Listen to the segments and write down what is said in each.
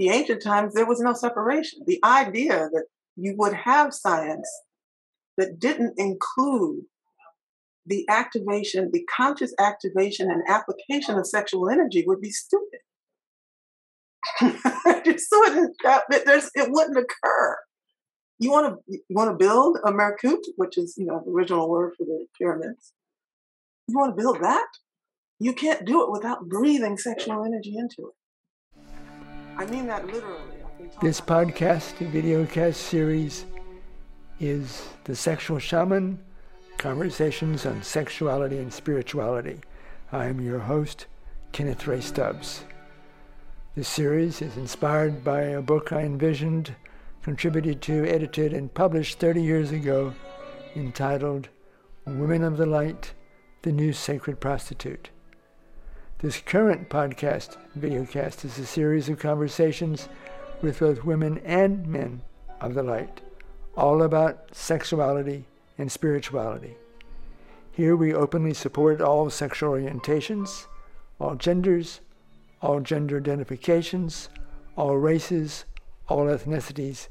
the ancient times, there was no separation. The idea that you would have science that didn't include the activation, the conscious activation and application of sexual energy would be stupid. Just wouldn't, it wouldn't occur. You want to want to build a Merkut, which is you know the original word for the pyramids. You want to build that? You can't do it without breathing sexual energy into it. I mean that literally. This podcast, and videocast series, is The Sexual Shaman Conversations on Sexuality and Spirituality. I am your host, Kenneth Ray Stubbs. This series is inspired by a book I envisioned, contributed to, edited, and published 30 years ago entitled Women of the Light The New Sacred Prostitute. This current podcast, videocast, is a series of conversations with both women and men of the light, all about sexuality and spirituality. Here we openly support all sexual orientations, all genders, all gender identifications, all races, all ethnicities,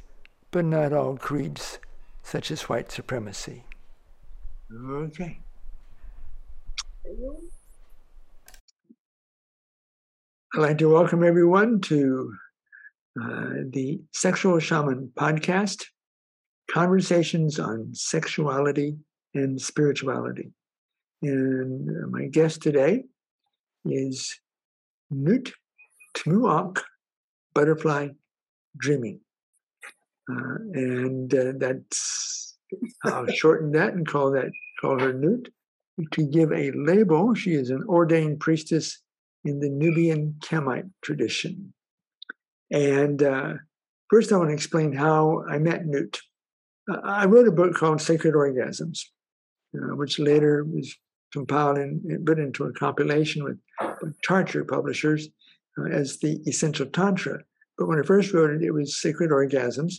but not all creeds, such as white supremacy. Okay. I'd like to welcome everyone to uh, the Sexual Shaman podcast conversations on sexuality and spirituality. And my guest today is Nut Tmu-Ankh Butterfly Dreaming. Uh, and uh, that's I'll shorten that and call that call her Nut. To give a label, she is an ordained priestess in the Nubian Khamite tradition. And uh, first, I want to explain how I met Nut. I wrote a book called Sacred Orgasms, uh, which later was compiled and put into a compilation with Tantra publishers uh, as the Essential Tantra. But when I first wrote it, it was Sacred Orgasms.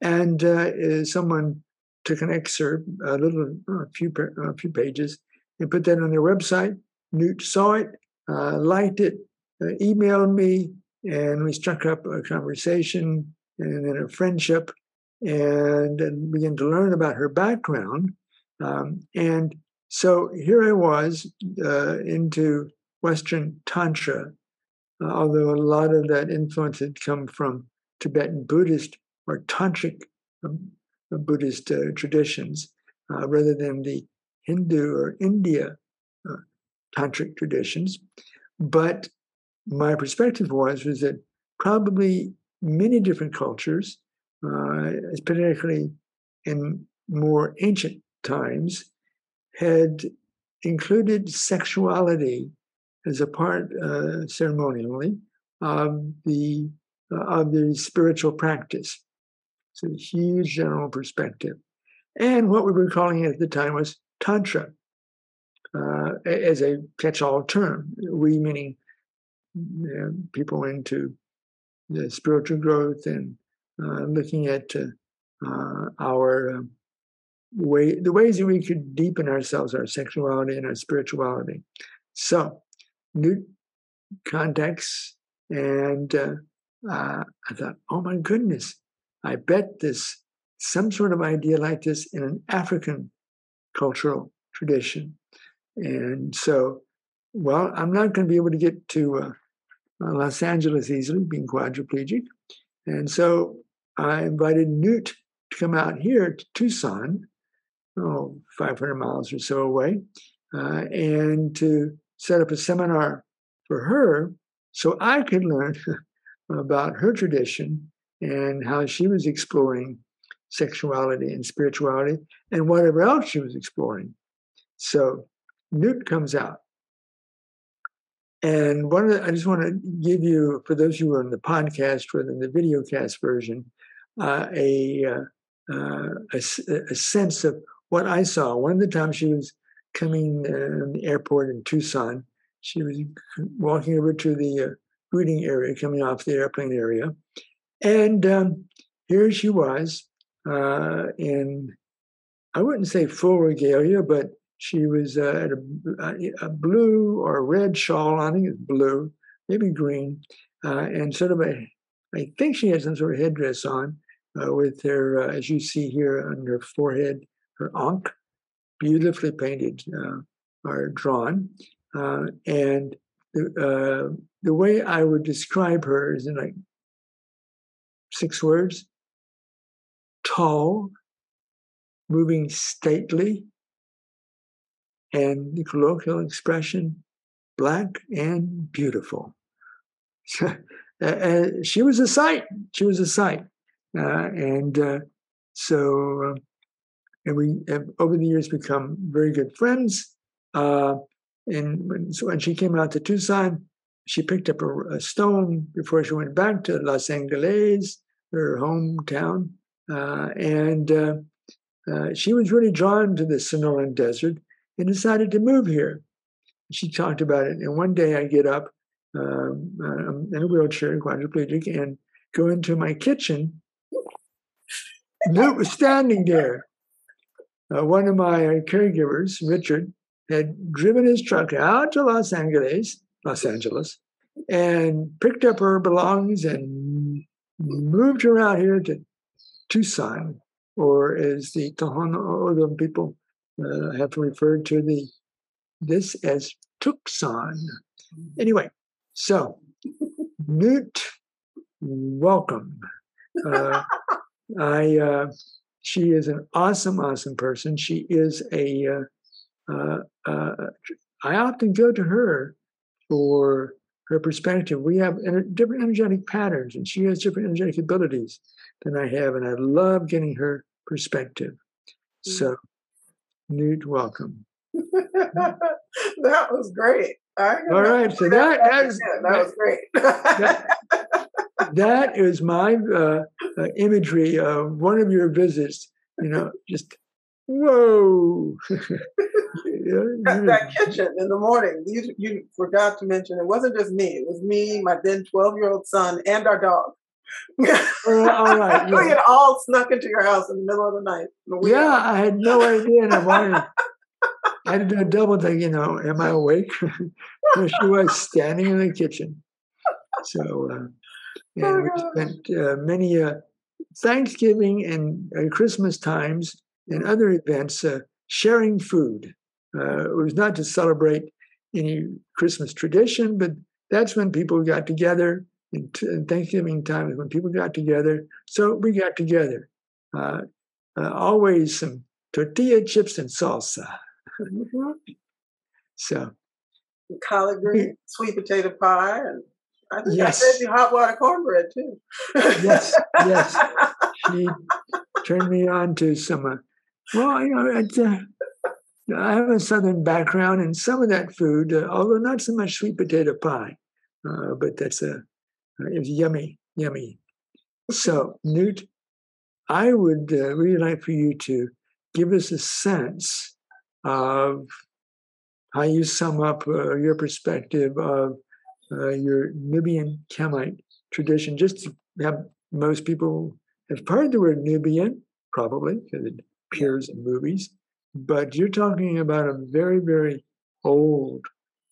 And uh, someone took an excerpt, a little, a few, a few pages, and put that on their website. Nut saw it, uh, liked it, uh, emailed me, and we struck up a conversation and then a friendship and, and began to learn about her background. Um, and so here I was uh, into Western Tantra, uh, although a lot of that influence had come from Tibetan Buddhist or Tantric um, Buddhist uh, traditions uh, rather than the Hindu or India uh, Tantric traditions. But my perspective was was that probably many different cultures uh, particularly in more ancient times, had included sexuality as a part uh, ceremonially of the uh, of the spiritual practice. It's a huge general perspective, and what we were calling it at the time was tantra, uh, as a catch-all term. We meaning you know, people into the spiritual growth and uh, looking at uh, our um, way, the ways that we could deepen ourselves, our sexuality and our spirituality. So, new contexts, and uh, uh, I thought, oh my goodness, I bet this some sort of idea like this in an African cultural tradition. And so, well, I'm not going to be able to get to uh, Los Angeles easily, being quadriplegic. And so I invited Nut to come out here to Tucson, oh, 500 miles or so away, uh, and to set up a seminar for her so I could learn about her tradition and how she was exploring sexuality and spirituality and whatever else she was exploring. So Nut comes out. And one of the, I just want to give you, for those who are in the podcast rather than the video cast version, uh, a, uh, uh, a, a sense of what I saw. One of the times she was coming uh, in the airport in Tucson, she was walking over to the uh, greeting area, coming off the airplane area, and um, here she was uh, in, I wouldn't say full regalia, but she was uh, at a, a, blue or red shawl. I think it's blue, maybe green, uh, and sort of a I think she has some sort of headdress on uh, with her, uh, as you see here on her forehead, her ankh, beautifully painted, uh, are drawn. Uh, and the, uh, the way I would describe her is in like six words tall, moving stately, and the colloquial expression, black and beautiful. uh, she was a sight. She was a sight. Uh, and uh, so, um, and we have over the years become very good friends. Uh, and when, so when she came out to Tucson, she picked up a, a, stone before she went back to Los Angeles, her hometown. Uh, and uh, she was really drawn to the Sonoran Desert and decided to move here. She talked about it. And one day I get up, um, I'm in a wheelchair, quadriplegic, and go into my kitchen. Nut was standing there. Uh, one of my caregivers, Richard, had driven his truck out to Los Angeles, Los Angeles, and picked up her belongings and moved her out here to Tucson, or as the Tohono O'odham people uh, have referred to the this as Tucson. Anyway, so Nut, welcome. Uh, I uh, she is an awesome, awesome person. She is a. Uh, uh, uh, I often go to her for her perspective. We have different energetic patterns, and she has different energetic abilities than I have, and I love getting her perspective. So Nut, welcome. that was great. All right, so that, that, was, that, that was great. that, that is my uh, uh, imagery of one of your visits. You know, just whoa. that, that kitchen in the morning. You, you forgot to mention it wasn't just me. It was me, my then twelve year old son, and our dog all right. Yeah. we had all snuck into your house in the middle of the night. Yeah, I had no idea. And I wanted, I had to do a double thing, you know, am I awake? so she was standing in the kitchen. So, uh, and oh, we spent uh, many uh, Thanksgiving and uh, Christmas times and other events uh, sharing food. Uh, it was not to celebrate any Christmas tradition, but that's when people got together in, Thanksgiving time is when people got together. So we got together. Uh, uh, always some tortilla chips and salsa. Mm-hmm. so collard green, sweet potato pie, and I think yes. I said you hot water cornbread too. yes, yes. She turned me on to some. Uh, well, you know, uh, I have a southern background, and some of that food, uh, although not so much sweet potato pie, uh, but that's a it was yummy, yummy. So, Nut, I would uh, really like for you to give us a sense of how you sum up uh, your perspective of uh, your Nubian Khamite tradition. Just to have most people have heard the word Nubian, probably, because it appears in movies, but you're talking about a very, very old,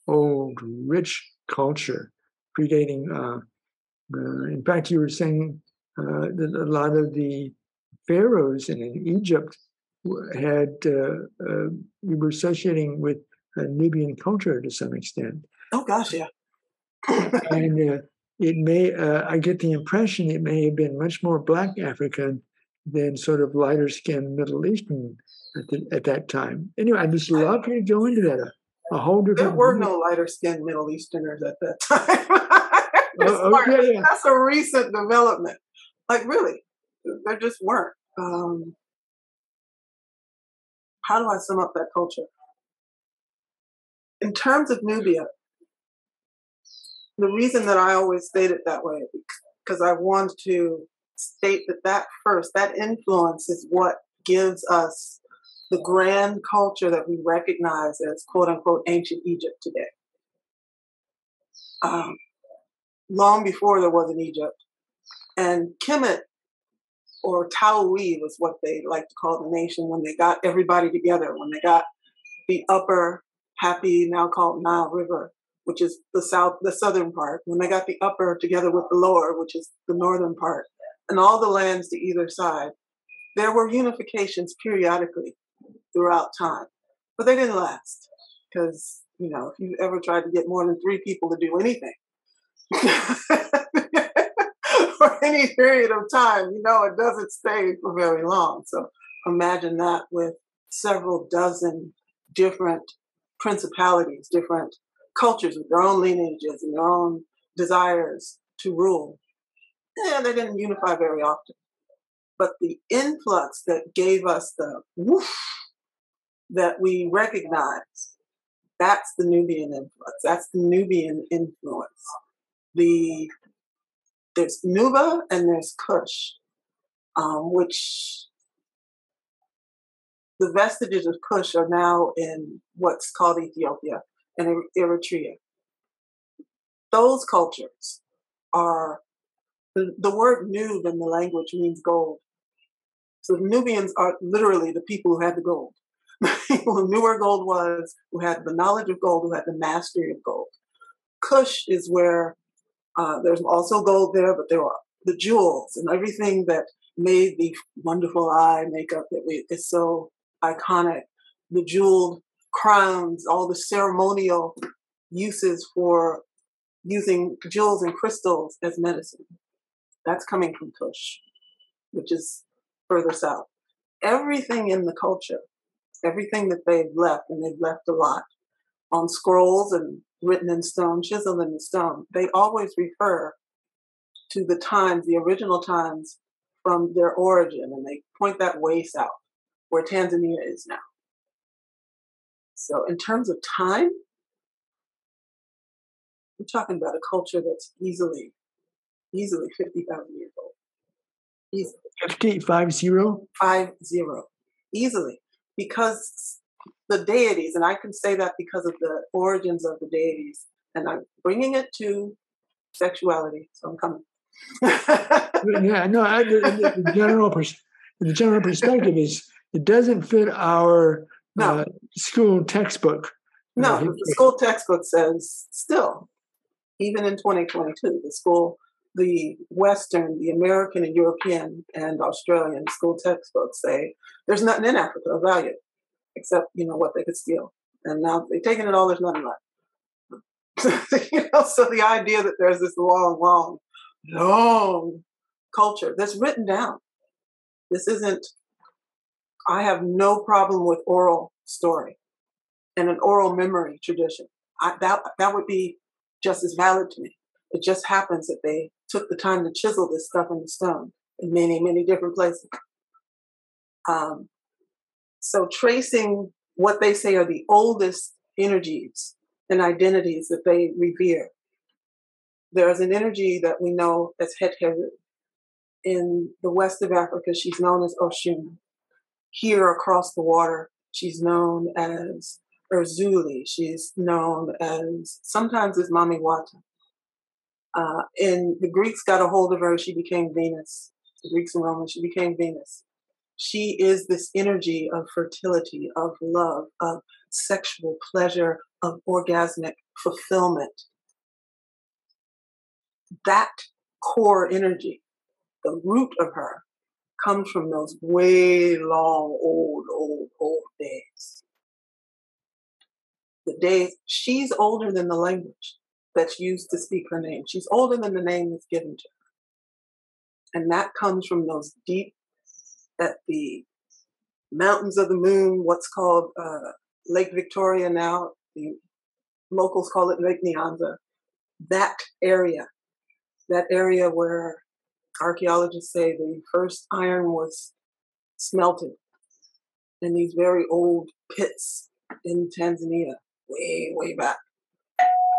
old, rich culture predating uh, uh, in fact, you were saying uh, that a lot of the pharaohs in, in Egypt had uh, we were associating with Nubian culture to some extent. Oh gosh, yeah. and it may I get the impression it may have been much more Black African than sort of lighter skinned Middle Eastern at, the, at that time. Anyway, I just love you to go into that. A, a whole different. There were no lighter skinned Middle Easterners at that time. Oh, okay. That's a recent development. Like really, there just weren't. Um, how do I sum up that culture? In terms of Nubia, the reason that I always state it that way because I want to state that that first, that influence is what gives us the grand culture that we recognize as quote unquote ancient Egypt today. Um, long before there was an Egypt. And Kemet or Taui was what they like to call the nation when they got everybody together, when they got the upper, Hapi, now called Nile River which is the south, the southern part, when they got the upper together with the lower, which is the northern part, and all the lands to either side, there were unifications periodically throughout time, but they didn't last because you know if you ever tried to get more than three people to do anything for any period of time, you know it doesn't stay for very long. So imagine that with several dozen different principalities, different cultures with their own lineages and their own desires to rule. And they didn't unify very often. But the influx that gave us the that we recognize, that's the Nubian influx. That's the Nubian influence. The there's Nuba and there's Kush, um, which the vestiges of Kush are now in what's called Ethiopia and Eritrea. Those cultures are the, the word Nub in the language means gold. So the Nubians are literally the people who had the gold. people who knew where gold was, who had the knowledge of gold, who had the mastery of gold. Kush is where uh, there's also gold there, but there are the jewels and everything that made the wonderful eye makeup that we, is so iconic. The jeweled crowns, all the ceremonial uses for using jewels and crystals as medicine. That's coming from Kush, which is further south. Everything in the culture, everything that they've left, and they've left a lot on scrolls and written in stone, chiseled in stone, they always refer to the times, the original times from their origin, and they point that way south, where Tanzania is now. So, in terms of time, we're talking about a culture that's easily, easily 50,000 years old. Easily. 50, five zero? Five zero. Easily. Because the deities, and I can say that because of the origins of the deities, and I'm bringing it to sexuality, so I'm coming. yeah, no, I, the, the, general pers- the general perspective is it doesn't fit our no. uh, school textbook. No, uh, the school textbook says still, even in 2022, the school, the Western, the American and European and Australian school textbooks say there's nothing in Africa of value except, you know, what they could steal. And now they've taken it all, there's nothing left. you know, so the idea that there's this long, long, long culture that's written down. This isn't I have no problem with oral story and an oral memory tradition. I, that that would be just as valid to me. It just happens that they took the time to chisel this stuff in the stone in many, many different places. Um, so tracing what they say are the oldest energies and identities that they revere. There is an energy that we know as Het Heru. In the west of Africa, she's known as Oshun. Here across the water, she's known as Erzulie. She's known as sometimes as Mami Wata. Uh, and the Greeks got a hold of her. She became Venus. The Greeks and Romans. She became Venus. She is this energy of fertility, of love, of sexual pleasure, of orgasmic fulfillment. That core energy, the root of her, comes from those way long, old, old, old days. The days, she's older than the language that's used to speak her name. She's older than the name that's given to her. And that comes from those deep, at the mountains of the moon, what's called uh, Lake Victoria now, the locals call it Lake Nyanza. That area, that area where archaeologists say the first iron was smelted in these very old pits in Tanzania, way, way back.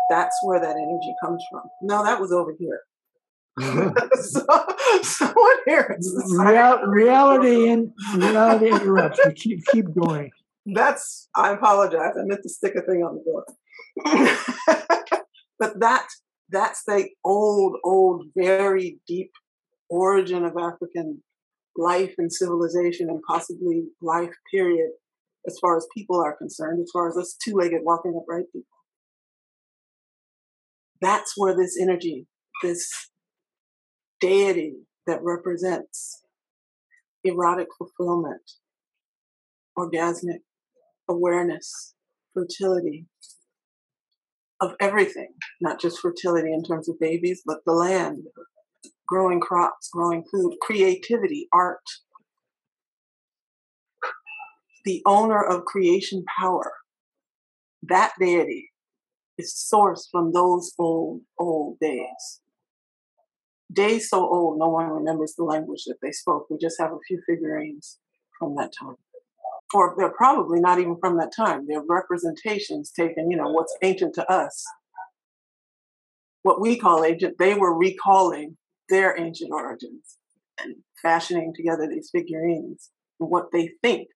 That's where that energy comes from. No, that was over here. Mm-hmm. so, someone here. Real, reality and reality interrupts. We keep keep going. That's. I apologize. I meant to stick a thing on the door. but that that's the old, old, very deep origin of African life and civilization and possibly life period as far as people are concerned, as far as us two legged walking upright people. That's where this energy, this deity that represents erotic fulfillment, orgasmic awareness, fertility, of everything, not just fertility in terms of babies, but the land, growing crops, growing food, creativity, art. The owner of creation power, that deity is sourced from those old, old days. Days so old, no one remembers the language that they spoke. We just have a few figurines from that time or they're probably not even from that time. They're representations taken, you know, what's ancient to us. What we call ancient, they were recalling their ancient origins and fashioning together these figurines and what they think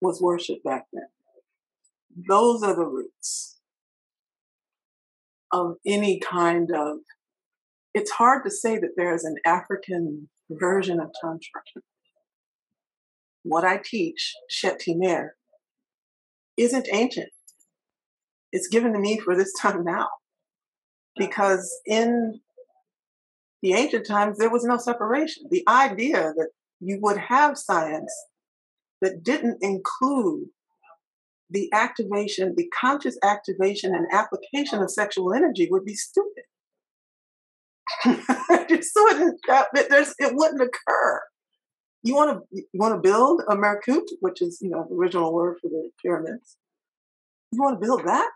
was worship back then. Those are the roots of any kind of. It's hard to say that there's an African version of Tantra what I teach, Shet Timer, isn't ancient. It's given to me for this time now. Because in the ancient times, there was no separation. The idea that you would have science that didn't include the activation, the conscious activation and application of sexual energy would be stupid. it, wouldn't, it wouldn't occur you want to want to build a Merkut, which is you know the original word for the pyramids. You want to build that?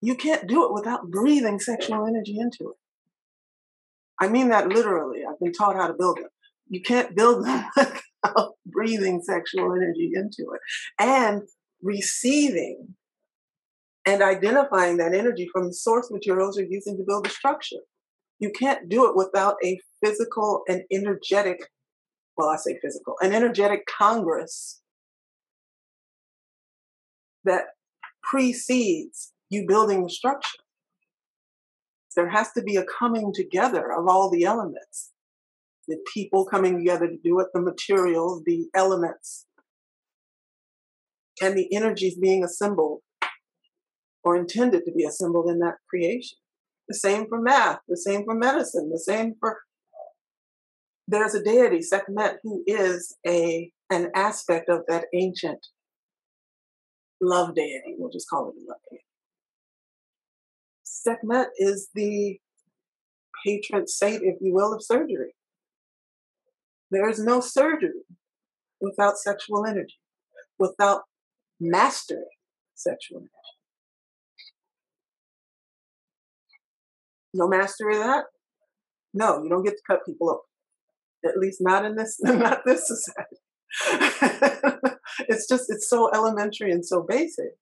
You can't do it without breathing sexual energy into it. I mean that literally. I've been taught how to build them. You can't build them without breathing sexual energy into it and receiving and identifying that energy from the source materials you're using to build the structure. You can't do it without a physical and energetic well, I say physical, an energetic congress that precedes you building the structure. There has to be a coming together of all the elements. The people coming together to do it, the materials, the elements, and the energies being assembled or intended to be assembled in that creation. The same for math, the same for medicine, the same for there's a deity, Sekhmet, who is a an aspect of that ancient love deity. We'll just call it a love deity. Sekhmet is the patron saint, if you will, of surgery. There is no surgery without sexual energy, without mastering sexual energy. No mastery of that? No, you don't get to cut people open at least not in this not this society. It's just it's so elementary and so basic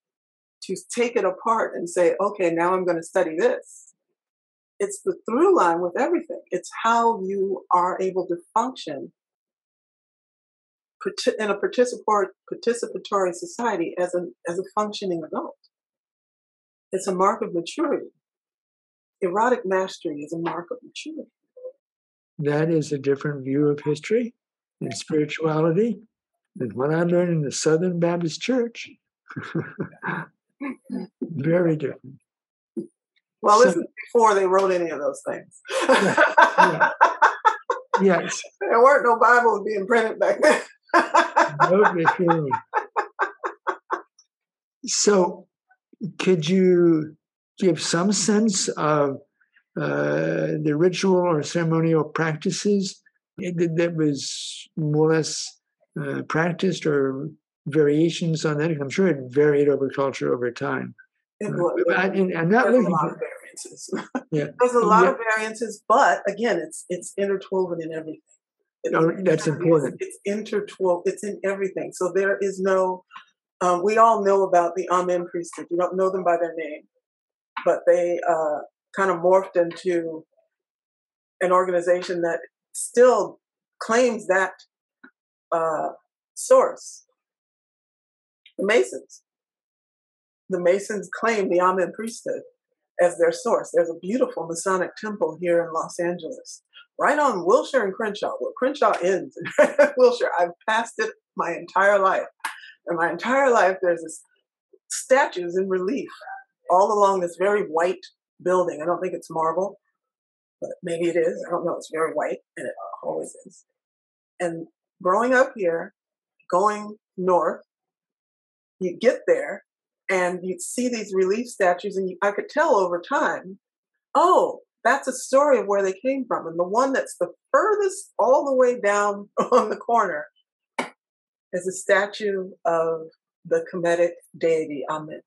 to take it apart and say okay now i'm going to study this. It's the through line with everything. It's how you are able to function in a participatory participatory society as a as a functioning adult. It's a mark of maturity erotic mastery is a mark of maturity that is a different view of history and spirituality than what I learned in the Southern Baptist Church. Very different. Well, so, this is before they wrote any of those things. yeah, yeah. Yes. There weren't no Bibles being printed back then. no, so, could you give some sense of uh, the ritual or ceremonial practices that was more or less uh, practiced or variations on that? I'm sure it varied over culture over time. It. Uh, I, am not There's looking for variances. yeah. There's a lot yeah. of variances, but again, it's it's interwoven in everything. It's, oh, that's important. It's, it's interwoven. It's in everything. So there is no. Um, we all know about the Amen priesthood. We don't know them by their name, but they uh, kind of morphed into an organization that still claims that uh, source. The Masons. The Masons claim the Amen priesthood as their source. There's a beautiful Masonic temple here in Los Angeles, right on Wilshire and Crenshaw, where Crenshaw ends. Wilshire, I've passed it my entire life. And my entire life, there's this statues in relief all along this very white building. I don't think it's marble, but maybe it is. I don't know. It's very white, and it always is. And growing up here, going north, you get there and you'd see these relief statues, and you, I could tell over time, oh, that's a story of where they came from. And the one that's the furthest all the way down on the corner is a statue of the Kemetic deity Amen.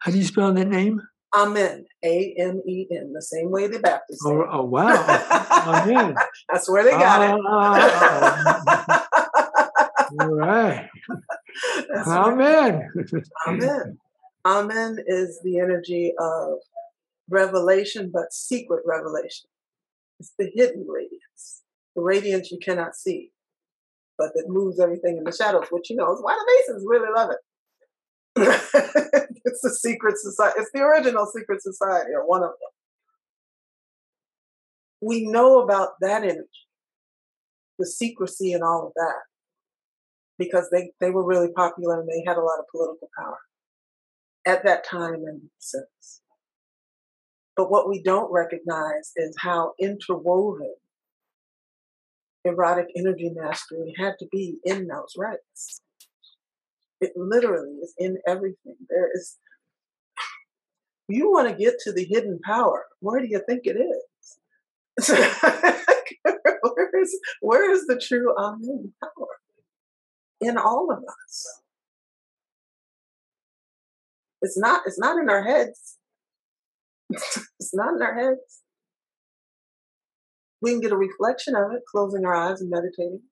How do you spell that name? Amen. A M E N, the same way the Baptists. Oh, oh wow. Amen. That's where they got it. Ah, All right. That's. Amen. Amen. Amen is the energy of revelation, but secret revelation. It's the hidden radiance, the radiance you cannot see, but that moves everything in the shadows, which you know is why the Masons really love it. it's the secret society. It's the original secret society, or one of them. We know about that energy, the secrecy and all of that, because they, they were really popular and they had a lot of political power at that time and since. But what we don't recognize is how interwoven erotic energy mastery had to be in those rites. It literally is in everything. There is, you want to get to the hidden power. Where do you think it is? where, is where is the true Amen power? In all of us. It's not, it's not in our heads. it's not in our heads. We can get a reflection of it, closing our eyes and meditating.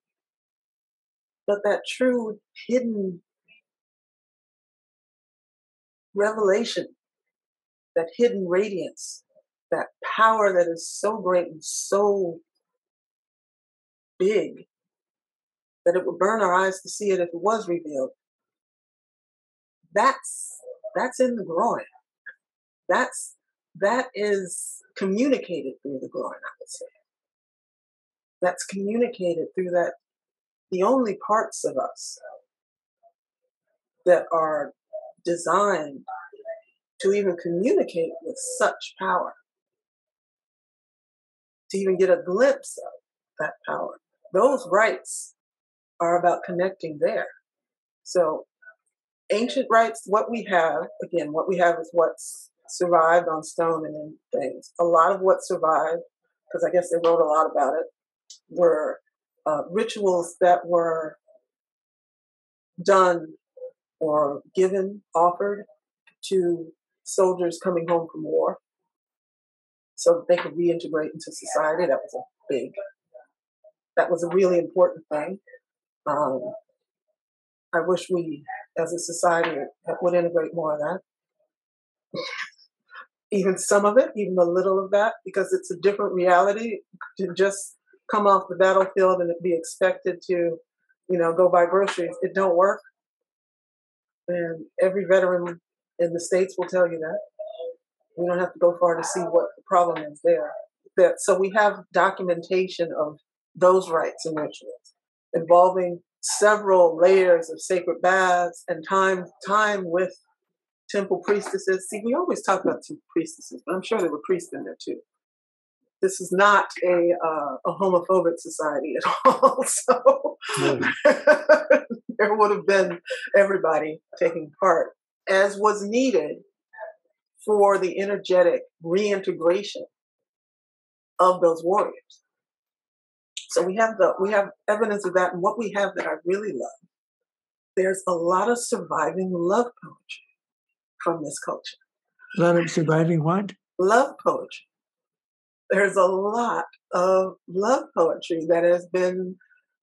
But that true hidden revelation, that hidden radiance, that power that is so great and so big that it would burn our eyes to see it if it was revealed. That's that's in the groin. That's that is communicated through the groin, I would say. That's communicated through that the only parts of us that are designed to even communicate with such power, to even get a glimpse of that power. Those rites are about connecting there. So, ancient rites, what we have, again, what we have is what's survived on stone and in things. A lot of what survived, because I guess they wrote a lot about it, were uh, rituals that were done or given, offered to soldiers coming home from war so that they could reintegrate into society. That was a big, that was a really important thing. Um, I wish we, as a society, would integrate more of that. even some of it, even a little of that, because it's a different reality to just come off the battlefield and be expected to, you know, go buy groceries. It don't work. And every veteran in the States will tell you that. We don't have to go far to see what the problem is there. That so we have documentation of those rites and rituals involving several layers of sacred baths and time time with temple priestesses. See, we always talk about temple priestesses, but I'm sure there were priests in there too. This is not a uh, a homophobic society at all. So there would have been everybody taking part, as was needed for the energetic reintegration of those warriors. So we have the we have evidence of that, and what we have that I really love. There's a lot of surviving love poetry from this culture. A lot of surviving what? Love poetry. There's a lot of love poetry that has been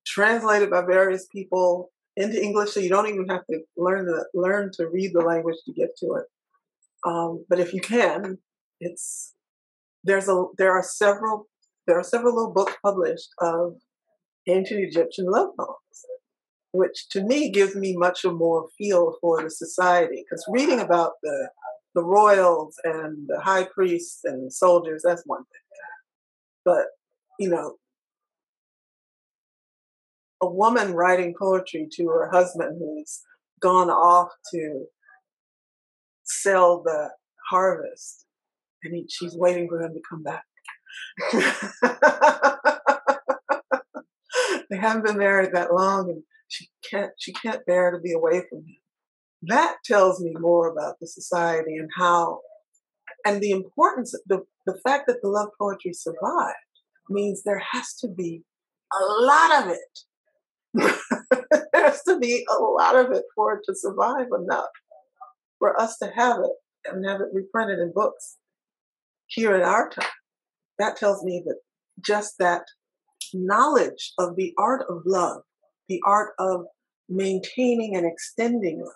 translated by various people into English, so you don't even have to learn to learn to read the language to get to it. Um, but if you can, it's there's a there are several there are several little books published of ancient Egyptian love poems, which to me gives me much a more feel for the society. Because reading about the the royals and the high priests and soldiers, that's one thing. But, you know, a woman writing poetry to her husband who's gone off to sell the harvest, and he, she's waiting for him to come back. they haven't been married that long, and she can't she can't bear to be away from him. That tells me more about the society and how, and the importance, the the fact that the love poetry survived means there has to be a lot of it. there has to be a lot of it for it to survive enough for us to have it and have it reprinted in books here in our time. That tells me that just that knowledge of the art of love, the art of maintaining and extending love,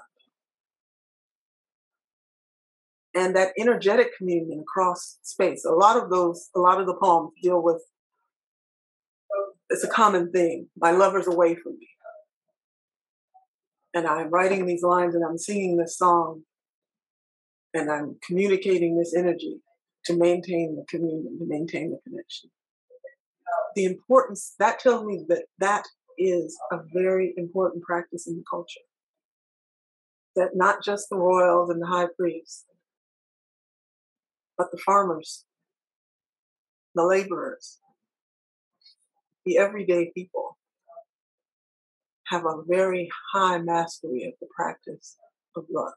and that energetic communion across space. A lot of those, a lot of the poems deal with it's a common thing. My lover's away from me. And I'm writing these lines and I'm singing this song and I'm communicating this energy to maintain the communion, to maintain the connection. The importance, that tells me that that is a very important practice in the culture. That not just the royals and the high priests, but the farmers, the laborers, the everyday people have a very high mastery of the practice of love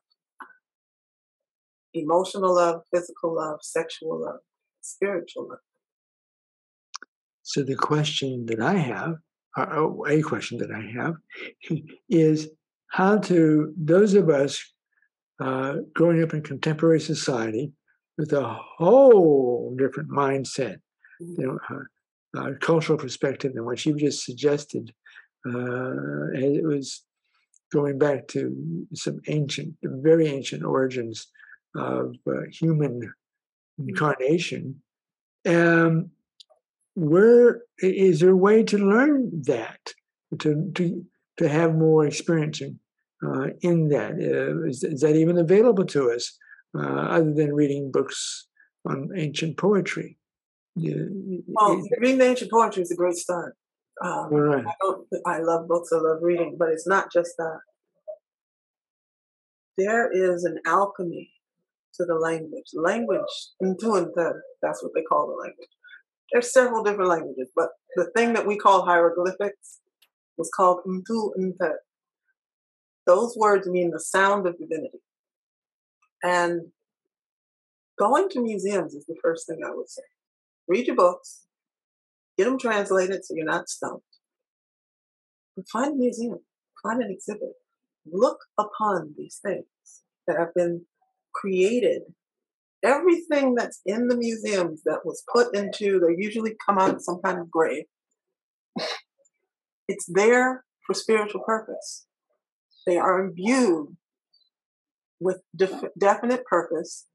emotional love, physical love, sexual love, spiritual love. So, the question that I have, or a question that I have, is how to those of us uh, growing up in contemporary society with a whole different mindset, you know, uh, uh, cultural perspective than what you just suggested. Uh, it was going back to some ancient, very ancient origins of uh, human incarnation. Um, where is there a way to learn that to to to have more experience in, uh, in that? Uh, is, is, that even available to us other than reading books on ancient poetry? well, reading the ancient poetry is a great start. Um, right. I, I love books. I love reading, but it's not just that. There is an alchemy to the language. Language, that's what they call the language. There's several different languages, but the thing that we call hieroglyphics was called Ntuanta. Those words mean the sound of divinity. And going to museums is the first thing I would say. Read your books, get them translated so you're not stumped. But find a museum, find an exhibit. Look upon these things that have been created. Everything that's in the museums that was put into, they usually come out of some kind of grave. It's there for spiritual purpose. They are imbued with def- definite purpose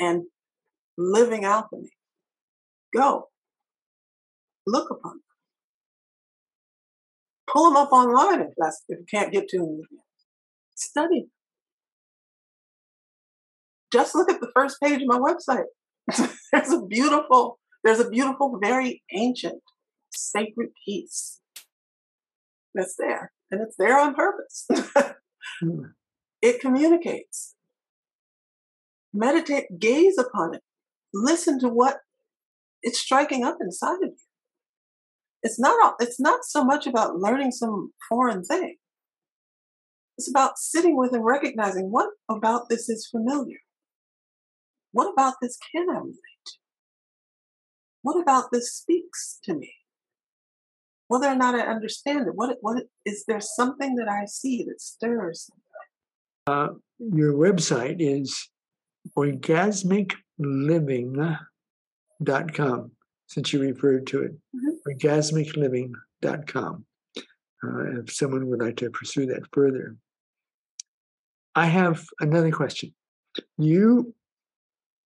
and living alchemy. Go. Look upon them. Pull them up online if that's if you can't get to them. Study just look at the first page of my website. there's a beautiful, there's a beautiful, very ancient, sacred piece that's there. And it's there on purpose. Hmm. It communicates. Meditate, gaze upon it. Listen to what it's striking up inside of you. It's not it's not so much about learning some foreign thing. It's about sitting with and recognizing what about this is familiar. What about this can I relate to? What about this speaks to me? Whether or not I understand it, what, what is there something that I see that stirs? Uh, your website is orgasmicliving.com, since you referred to it. Mm-hmm. Orgasmicliving.com. Uh, if someone would like to pursue that further. I have another question. You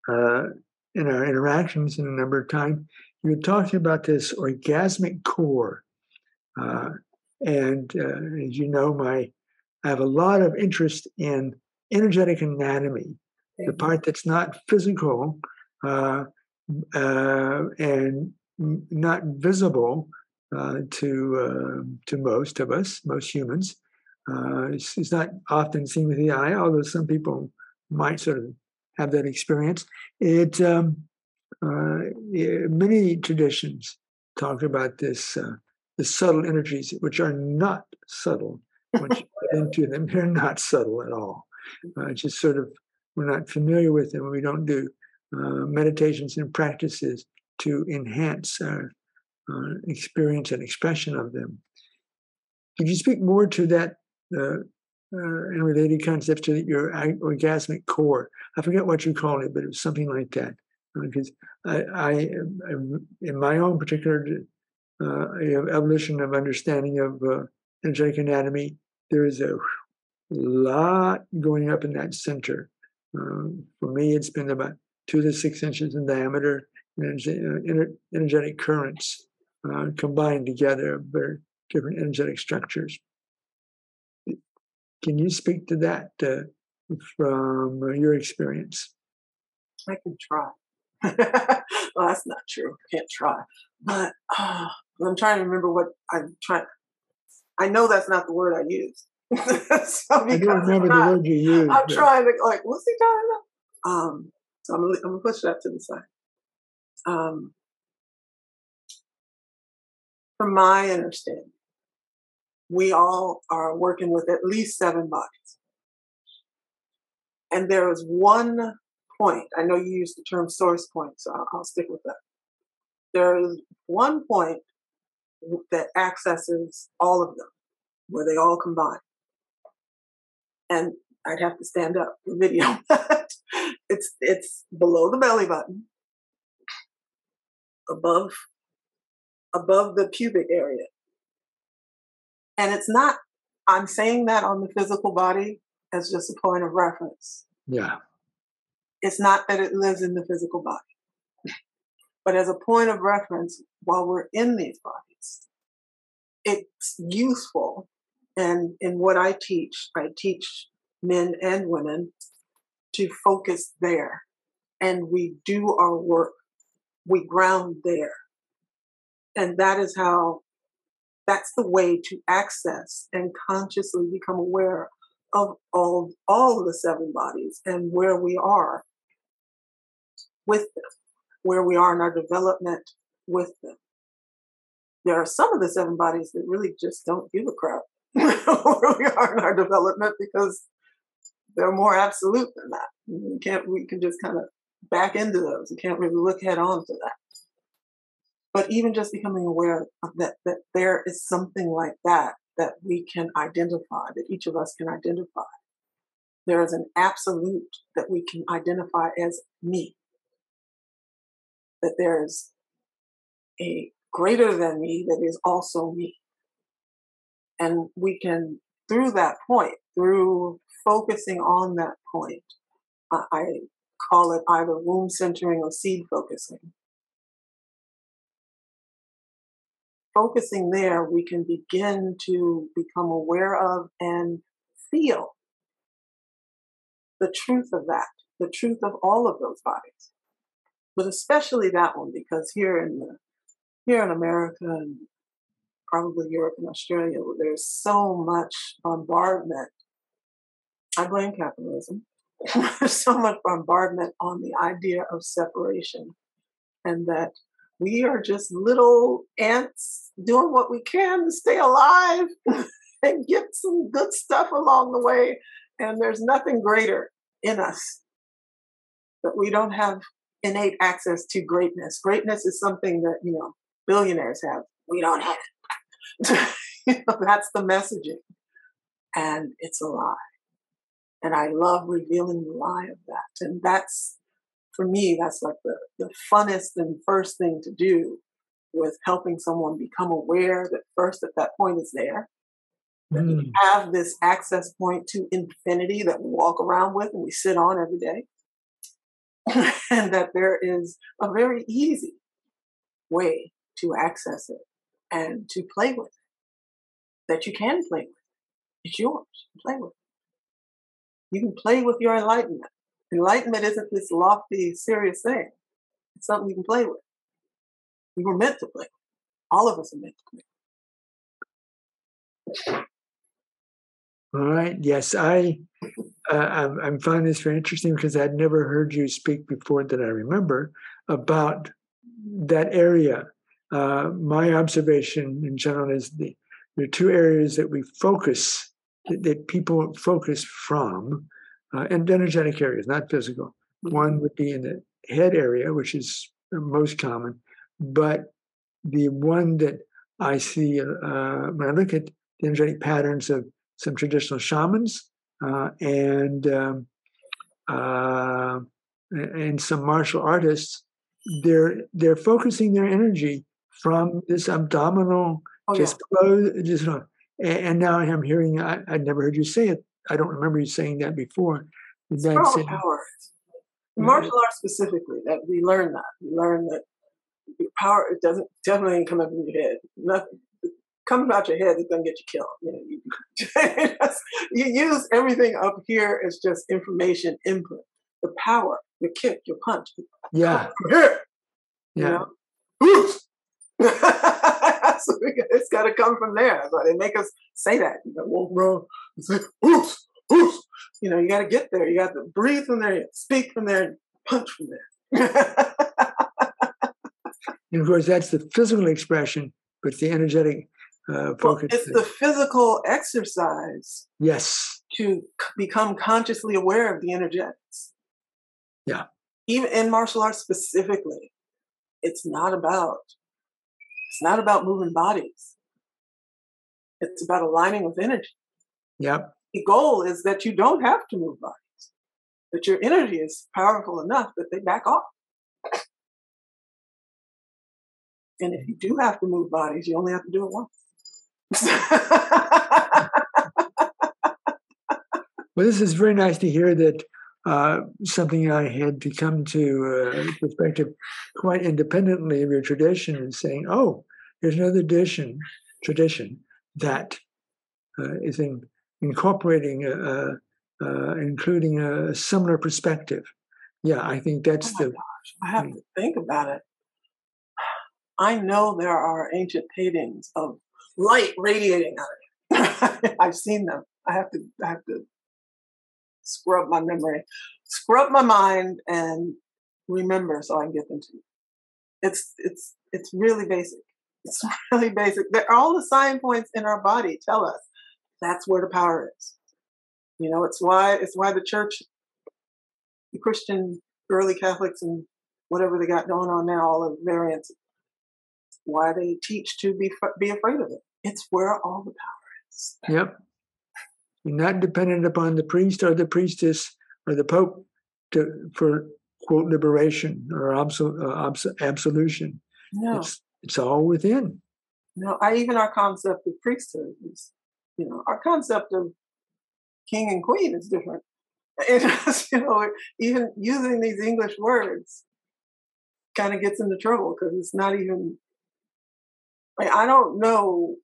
uh, in our interactions in a number of times, you were talking about this orgasmic core. Uh, and uh, as you know, my I have a lot of interest in energetic anatomy, the part that's not physical uh, uh, and not visible uh, to um, to most of us, most humans. It's, it's, not often seen with the eye, although some people might sort of have that experience. It um, uh, many traditions talk about this uh, the subtle energies, which are not subtle. Once you get into them, they're not subtle at all. Uh, just sort of we're not familiar with them. We don't do uh, meditations and practices to enhance our uh, experience and expression of them. Could you speak more to that uh, uh, and related concepts to your orgasmic core? I forget what you called it, but it was something like that. Because I, I, I in my own particular uh, evolution of understanding of uh, energetic anatomy, there is a lot going up in that center. Um, for me, it's been about two to six inches in diameter, uh, energetic currents uh, combined together, very different energetic structures. Can you speak to that uh, from your experience? I can try. well, that's not true. I can't try. But uh, I'm trying to remember what I'm trying. I know that's not the word I used. so I don't remember not, the word you used. I'm but... trying to like, what's he talking about? Um, so I'm, I'm gonna push that to the side. Um, from my understanding, we all are working with at least seven bodies. And there is one point, I know you use the term source point, so I'll, I'll stick with that. There is one point that accesses all of them, where they all combine. And I'd have to stand up for video. it's it's below the belly button, above above the pubic area. And it's not, I'm saying that on the physical body as just a point of reference. Yeah. It's not that it lives in the physical body, but as a point of reference while we're in these bodies, it's useful. And in what I teach, I teach men and women to focus there. And we do our work, we ground there. And that is how, that's the way to access and consciously become aware of all, all of the seven bodies and where we are with them, where we are in our development with them. There are some of the seven bodies that really just don't give a crap where we are in our development because they're more absolute than that. We can't we can just kind of back into those. We can't really look head on to that. But even just becoming aware of that, that there is something like that that we can identify, that each of us can identify. There is an absolute that we can identify as me. That there is a greater than me that is also me. And we can, through that point, through focusing on that point, I call it either womb centering or seed focusing, focusing there, we can begin to become aware of and feel the truth of that, the truth of all of those bodies, but especially that one because here in the here in America and probably Europe and Australia, there's so much bombardment. I blame capitalism. there's so much bombardment on the idea of separation and that we are just little ants doing what we can to stay alive and get some good stuff along the way. And there's nothing greater in us that we don't have innate access to greatness. Greatness is something that, you know, billionaires have. We don't have it. you know, that's the messaging. And it's a lie. And I love revealing the lie of that. And that's for me, that's like the, the funnest and first thing to do with helping someone become aware that first at that point is there. That mm. we have this access point to infinity that we walk around with and we sit on every day. and that there is a very easy way to access it and to play with it. That you can play with. It's yours. Play with it. You can play with your enlightenment. Enlightenment isn't this lofty, serious thing. It's something you can play with. You were meant to play. All of us are meant to play. All right. Yes, I uh, I'm, I'm finding this very interesting because I'd never heard you speak before that I remember about that area. Uh, my observation in general is the there are two areas that we focus that, that people focus from, uh, and energetic areas, not physical. One would be in the head area, which is most common, but the one that I see uh, when I look at the energetic patterns of some traditional shamans uh, and um, uh, and some martial artists, they're they're focusing their energy from this abdominal oh, just yeah. close, just and, now I'm hearing I, I never heard you say it. I don't remember you saying that before. That's it. power. Martial arts specifically, that we learn that. We learn that power it doesn't definitely come up in your head. Nothing coming out your head is gonna get you killed. You know, you, you use everything up here as just information input. The power, your kick, your punch. Yeah. Here. Yeah. You know? so it's got to come from there. So they make us say that. You know, walk around and say, oops, oops. You know, you got to get there. You got to breathe from there, speak from there, punch from there. and of course, that's the physical expression, but the energetic uh, focus. Well, it's the physical exercise. Yes. To become consciously aware of the energetics. Yeah. Even in martial arts specifically, it's not about it's not about moving bodies. It's about aligning with energy. Yep. The goal is that you don't have to move bodies, that your energy is powerful enough that they back off. And if you do have to move bodies, you only have to do it once. Well, this is very nice to hear that uh, something I had to come to uh, perspective quite independently of your tradition and saying, oh, there's another tradition, tradition that uh, is in, incorporating, a, a, including a similar perspective. Yeah, I think that's oh the. Gosh, I have to think about it. I know there are ancient paintings of light radiating out of it. I've seen them. I have to. I have to scrub my memory, scrub my mind, and remember so I can get them to you. It's it's it's really basic. It's really basic. They're, all the sign points in our body tell us that's where the power is. You know, it's why it's why the church, the Christian early Catholics and whatever they got going on now, all the variants, why they teach to be be afraid of it. It's where all the power is. Yep. You're not dependent upon the priest or the priestess or the pope to, for quote liberation or absol, uh, abs, absolution. No. It's, it's all within. No, I even our concept of priesthood is, you know, our concept of king and queen is different. It's, you know, even using these English words kind of gets into trouble because it's not even. I don't know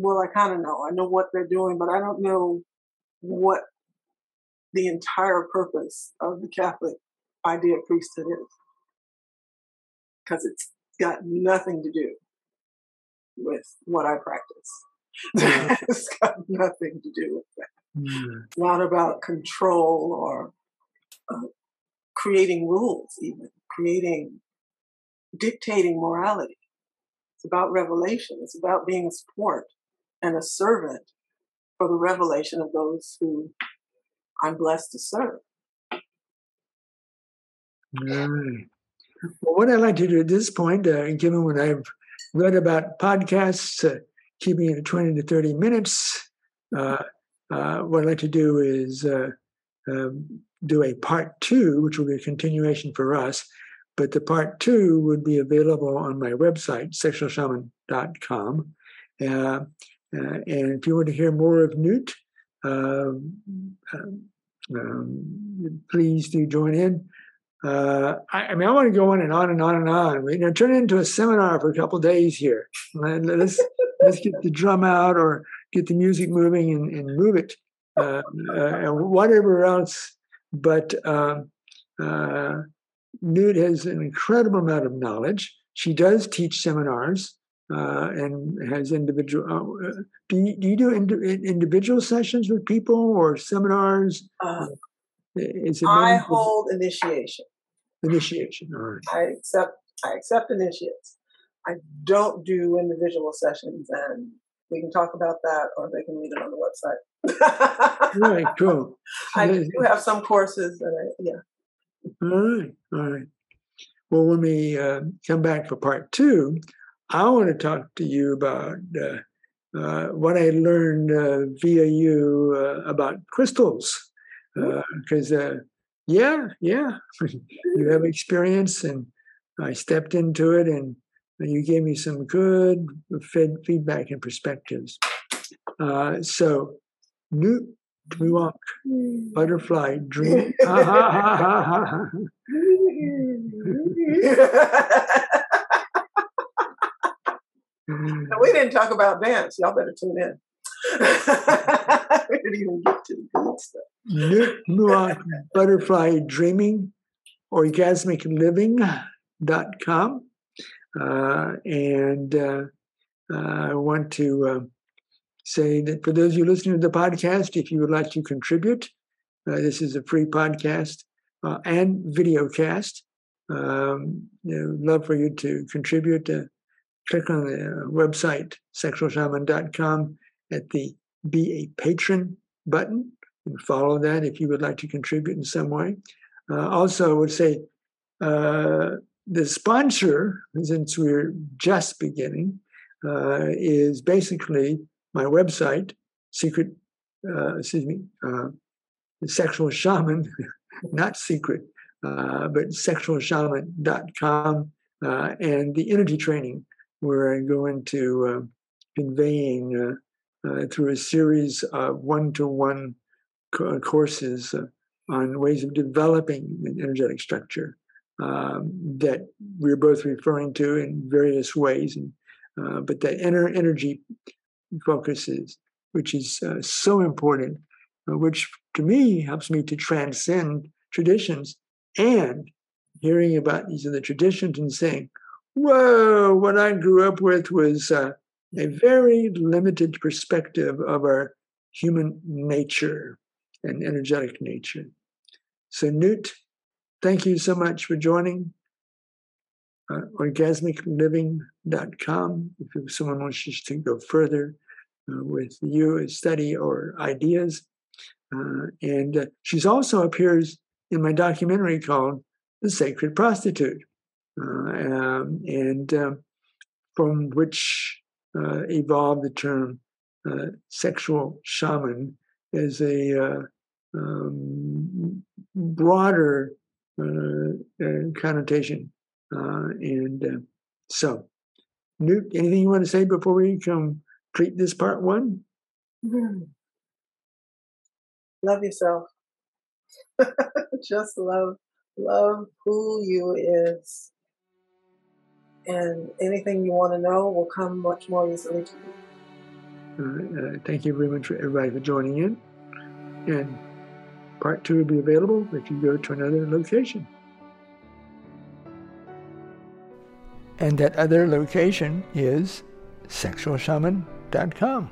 well, I kind of know. I know what they're doing, but I don't know what the entire purpose of the Catholic idea of priesthood is. Because it's got nothing to do with what I practice. it's got nothing to do with that. Mm. It's not about control or uh, creating rules, even creating, dictating morality. It's about revelation. It's about being a support and a servant for the revelation of those who I'm blessed to serve. Well, what I'd like to do at this point, uh, given what I've read about podcasts, uh, keeping it at 20 to 30 minutes, uh, uh what I'd like to do is uh, um, do a part two, which will be a continuation for us. But the part two would be available on my website, sexualshaman.com. Uh, and if you want to hear more of Nut, um, um, um, please do join in. Uh, I, I, mean, I want to go on and on and on and on. We, you know, turn it into a seminar for a couple days here. Let's let's get the drum out or get the music moving and, and move it, uh, uh, and whatever else. But um, uh, Nut has an incredible amount of knowledge. She does teach seminars uh, and has individual. Uh, do you do, you do ind- individual sessions with people or seminars? Uh, Is it I hold initiation. initiation? All right. I accept I accept initiates. I don't do individual sessions, and we can talk about that, or they can read it on the website. Right, cool. I do have some courses, and I, yeah. All right, all right. Well, when we uh, come back for part two, I want to talk to you about uh, uh, what I learned uh, via you uh, about crystals. Because, uh, yeah, yeah, you have experience, and I stepped into it, and you gave me some good fed feedback and perspectives. Uh, so, Nut Tmu-Ankh, butterfly dream. we didn't talk about dance. Y'all better tune in. we didn't even get to the good stuff. Nut Tmu-Ankh, butterfly dreaming, orgasmicliving.com. Uh, and uh, I want to uh, say that for those of you listening to the podcast, if you would like to contribute, uh, this is a free podcast uh, and video cast. Um, you know, love for you to contribute. Uh, click on the website, sexualshaman.com, at the Be a Patron button and follow that if you would like to contribute in some way. Uh, also, I would say uh, the sponsor, since we're just beginning, uh, is basically my website, secret, uh, excuse me, uh, sexual shaman, not secret, uh, but sexualshaman.com, uh, and the energy training, where I go into uh, conveying uh, uh, through a series of one to one courses uh, on ways of developing an energetic structure um, that we're both referring to in various ways. And, uh, but that inner energy focuses, which is uh, so important, uh, which to me helps me to transcend traditions and hearing about these other traditions and saying, whoa, what I grew up with was uh, a very limited perspective of our human nature and energetic nature. So, Nut, thank you so much for joining. Uh, orgasmicliving.com if someone wants to go further uh, with you, study or ideas. Uh, and uh, she's also appears in my documentary called The Sacred Prostitute, um, and um, from which uh, evolved the term sexual shaman as a um, broader uh, uh, connotation. Uh, and so, Nut, anything you want to say before we come treat this part one? Mm-hmm. Love yourself. Just love, love who you is. And anything you want to know will come much more easily to you. Uh, thank you very much for everybody for joining in. And part two will be available if you go to another location. And that other location is sexualshaman.com.